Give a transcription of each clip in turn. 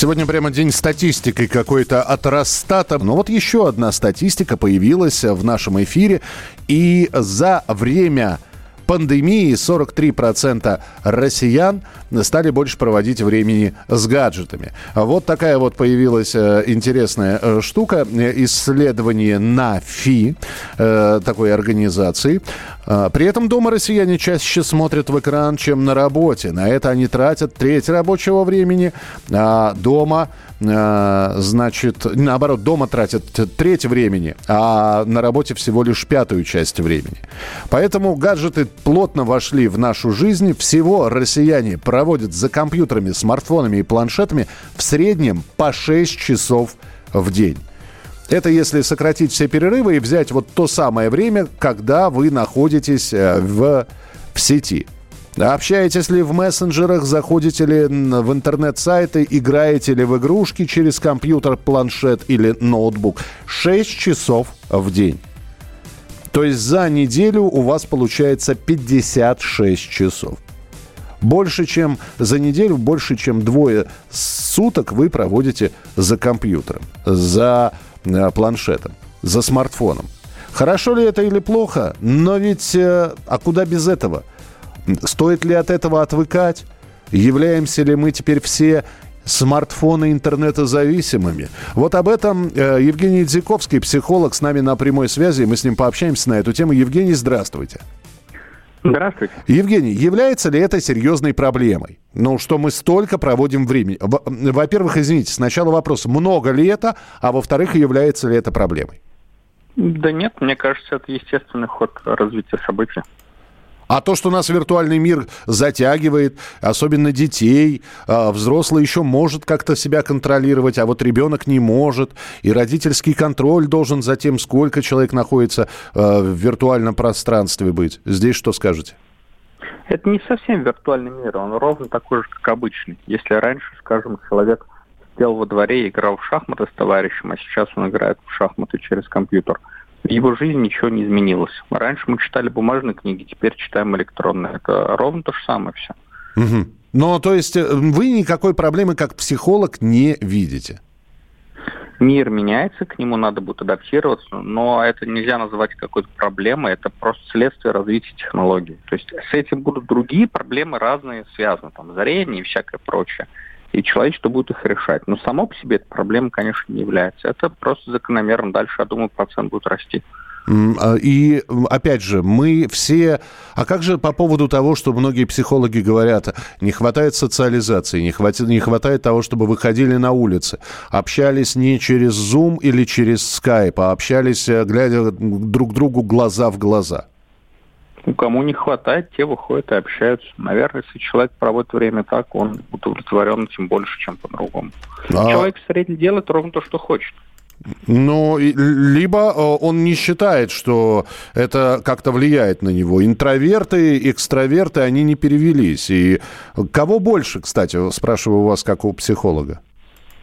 Сегодня прямо день статистики какой-то от Росстата. Но вот еще одна статистика появилась в нашем эфире. И за время пандемии 43% россиян стали больше проводить времени с гаджетами. Вот такая вот появилась э, интересная э, штука. Исследование на ФИ, э, такой организации. При этом дома россияне чаще смотрят в экран, чем на работе. На это они тратят треть рабочего времени, а дома значит, наоборот, дома тратят треть времени, а на работе всего лишь пятую часть времени. Поэтому гаджеты плотно вошли в нашу жизнь. Всего россияне проводят за компьютерами, смартфонами и планшетами в среднем по 6 часов в день. Это если сократить все перерывы и взять вот то самое время, когда вы находитесь э, в, в сети. Общаетесь ли в мессенджерах, заходите ли в интернет-сайты, играете ли в игрушки через компьютер, планшет или ноутбук. 6 часов в день. То есть за неделю у вас получается 56 часов. Больше, чем за неделю, больше, чем двое суток вы проводите за компьютером, за планшетом, за смартфоном. Хорошо ли это или плохо? Но ведь, э, а куда без этого? Стоит ли от этого отвыкать? Являемся ли мы теперь все смартфоны интернета зависимыми. Вот об этом э, Евгений Дзиковский, психолог, с нами на прямой связи. Мы с ним пообщаемся на эту тему. Евгений, здравствуйте. Здравствуйте. Евгений, является ли это серьезной проблемой? Ну, что мы столько проводим времени. Во-первых, извините, сначала вопрос, много ли это, а во-вторых, является ли это проблемой? Да нет, мне кажется, это естественный ход развития событий. А то, что нас виртуальный мир затягивает, особенно детей, а взрослый еще может как-то себя контролировать, а вот ребенок не может. И родительский контроль должен за тем, сколько человек находится а, в виртуальном пространстве быть. Здесь что скажете? Это не совсем виртуальный мир, он ровно такой же, как обычный. Если раньше, скажем, человек сидел во дворе и играл в шахматы с товарищем, а сейчас он играет в шахматы через компьютер – в его жизни ничего не изменилось. Раньше мы читали бумажные книги, теперь читаем электронные. Это ровно то же самое все. Угу. Ну, то есть э, вы никакой проблемы как психолог не видите? Мир меняется, к нему надо будет адаптироваться, но это нельзя называть какой-то проблемой, это просто следствие развития технологий. То есть с этим будут другие проблемы разные связаны, там, зарение и всякое прочее и человечество будет их решать. Но само по себе эта проблема, конечно, не является. Это просто закономерно. Дальше, я думаю, процент будет расти. А, и опять же, мы все... А как же по поводу того, что многие психологи говорят, не хватает социализации, не хватит, не хватает того, чтобы выходили на улицы, общались не через Zoom или через Skype, а общались, э, глядя друг другу глаза в глаза? Ну, кому не хватает, те выходят и общаются. Наверное, если человек проводит время так, он удовлетворен тем больше, чем по-другому. А... Человек в среднем делает ровно то, что хочет. Ну, либо э, он не считает, что это как-то влияет на него. Интроверты, экстраверты, они не перевелись. И кого больше, кстати, спрашиваю у вас, как у психолога?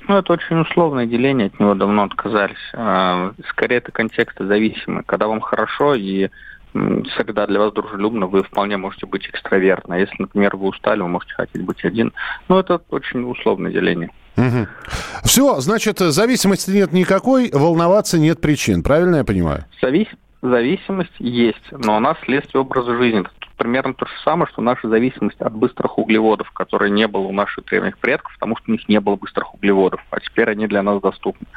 Ну, это очень условное деление, от него давно отказались. А, скорее, это контексты зависимы. Когда вам хорошо и среда для вас дружелюбна, вы вполне можете быть экстравертны. Если, например, вы устали, вы можете хотеть быть один. Но это очень условное деление. Угу. Все, значит, зависимости нет никакой, волноваться нет причин. Правильно я понимаю? Завис... Зависимость есть, но она следствие образа жизни. Тут примерно то же самое, что наша зависимость от быстрых углеводов, которые не было у наших древних предков, потому что у них не было быстрых углеводов, а теперь они для нас доступны.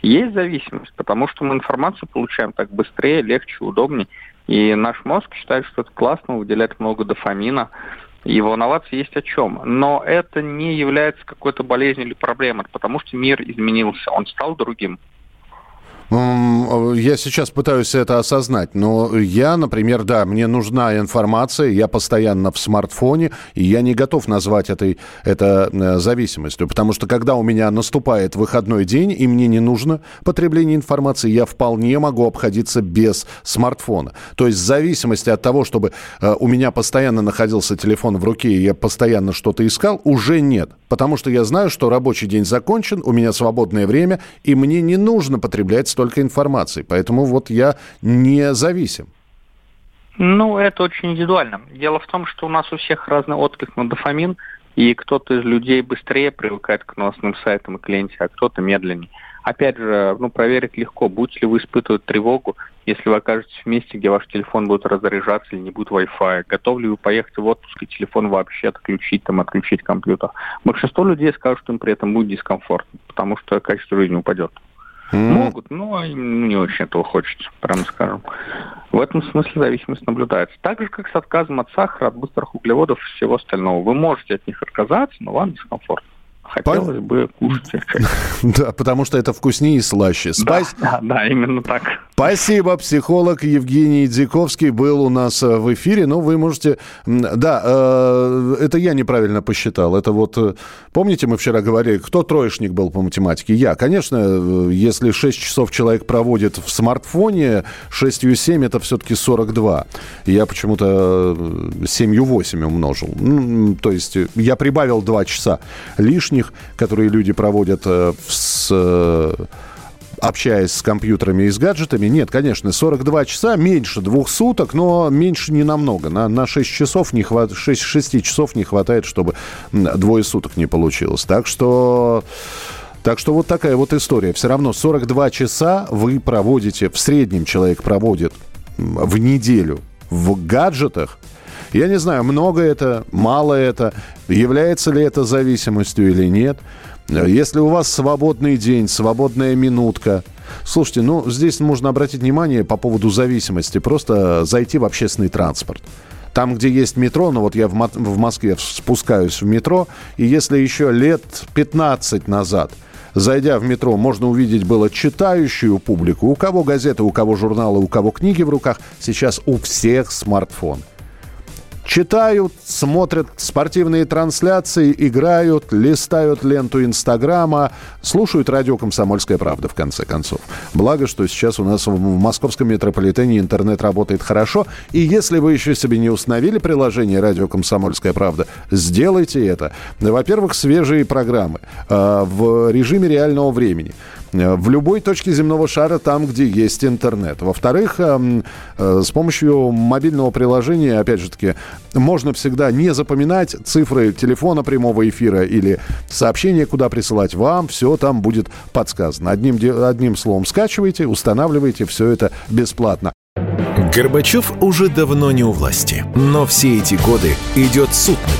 Есть зависимость, потому что мы информацию получаем так быстрее, легче, удобнее. И наш мозг считает, что это классно, выделяет много дофамина, и волноваться есть о чем. Но это не является какой-то болезнью или проблемой, потому что мир изменился, он стал другим. Я сейчас пытаюсь это осознать, но я, например, да, мне нужна информация, я постоянно в смартфоне, и я не готов назвать этой, это э, зависимостью, потому что когда у меня наступает выходной день, и мне не нужно потребление информации, я вполне могу обходиться без смартфона. То есть в зависимости от того, чтобы э, у меня постоянно находился телефон в руке, и я постоянно что-то искал, уже нет. Потому что я знаю, что рабочий день закончен, у меня свободное время, и мне не нужно потреблять столько информации. Поэтому вот я не зависим. Ну, это очень индивидуально. Дело в том, что у нас у всех разный отклик на дофамин, и кто-то из людей быстрее привыкает к новостным сайтам и к ленте, а кто-то медленнее. Опять же, ну, проверить легко, будете ли вы испытывать тревогу, если вы окажетесь в месте, где ваш телефон будет разряжаться или не будет Wi-Fi. Готовы ли вы поехать в отпуск и телефон вообще отключить, там, отключить компьютер. Большинство людей скажут, что им при этом будет дискомфортно, потому что качество жизни упадет. Mm. Могут, но им не очень этого хочется, прямо скажем. В этом смысле зависимость наблюдается. Так же, как с отказом от сахара, от быстрых углеводов и всего остального. Вы можете от них отказаться, но вам дискомфортно. Хотелось Пон... бы кушать их Да, потому что это вкуснее и слаще. Да, да, да, именно так. Спасибо. Психолог Евгений Дзиковский был у нас э, в эфире. Ну, вы можете... Да, э, это я неправильно посчитал. Это вот... Э, помните, мы вчера говорили, кто троечник был по математике? Я. Конечно, если 6 часов человек проводит в смартфоне, 6 7 это все-таки 42. Я почему-то 7 8 умножил. То есть я прибавил 2 часа лишних них, которые люди проводят э, с э, общаясь с компьютерами и с гаджетами. Нет, конечно, 42 часа меньше двух суток, но меньше не намного. На, на 6 часов не хватает, 6, 6 часов не хватает, чтобы двое суток не получилось. Так что... Так что вот такая вот история. Все равно 42 часа вы проводите, в среднем человек проводит в неделю в гаджетах, я не знаю, много это, мало это, является ли это зависимостью или нет. Если у вас свободный день, свободная минутка, слушайте, ну здесь можно обратить внимание по поводу зависимости, просто зайти в общественный транспорт. Там, где есть метро, ну вот я в, в Москве спускаюсь в метро, и если еще лет 15 назад зайдя в метро, можно увидеть было читающую публику. У кого газеты, у кого журналы, у кого книги в руках. Сейчас у всех смартфон читают, смотрят спортивные трансляции, играют, листают ленту Инстаграма, слушают радио «Комсомольская правда», в конце концов. Благо, что сейчас у нас в московском метрополитене интернет работает хорошо. И если вы еще себе не установили приложение «Радио Комсомольская правда», сделайте это. Во-первых, свежие программы э, в режиме реального времени в любой точке земного шара, там, где есть интернет. Во-вторых, э, э, с помощью мобильного приложения, опять же таки, можно всегда не запоминать цифры телефона прямого эфира или сообщения, куда присылать вам, все там будет подсказано. Одним, одним словом, скачивайте, устанавливайте, все это бесплатно. Горбачев уже давно не у власти, но все эти годы идет суд над.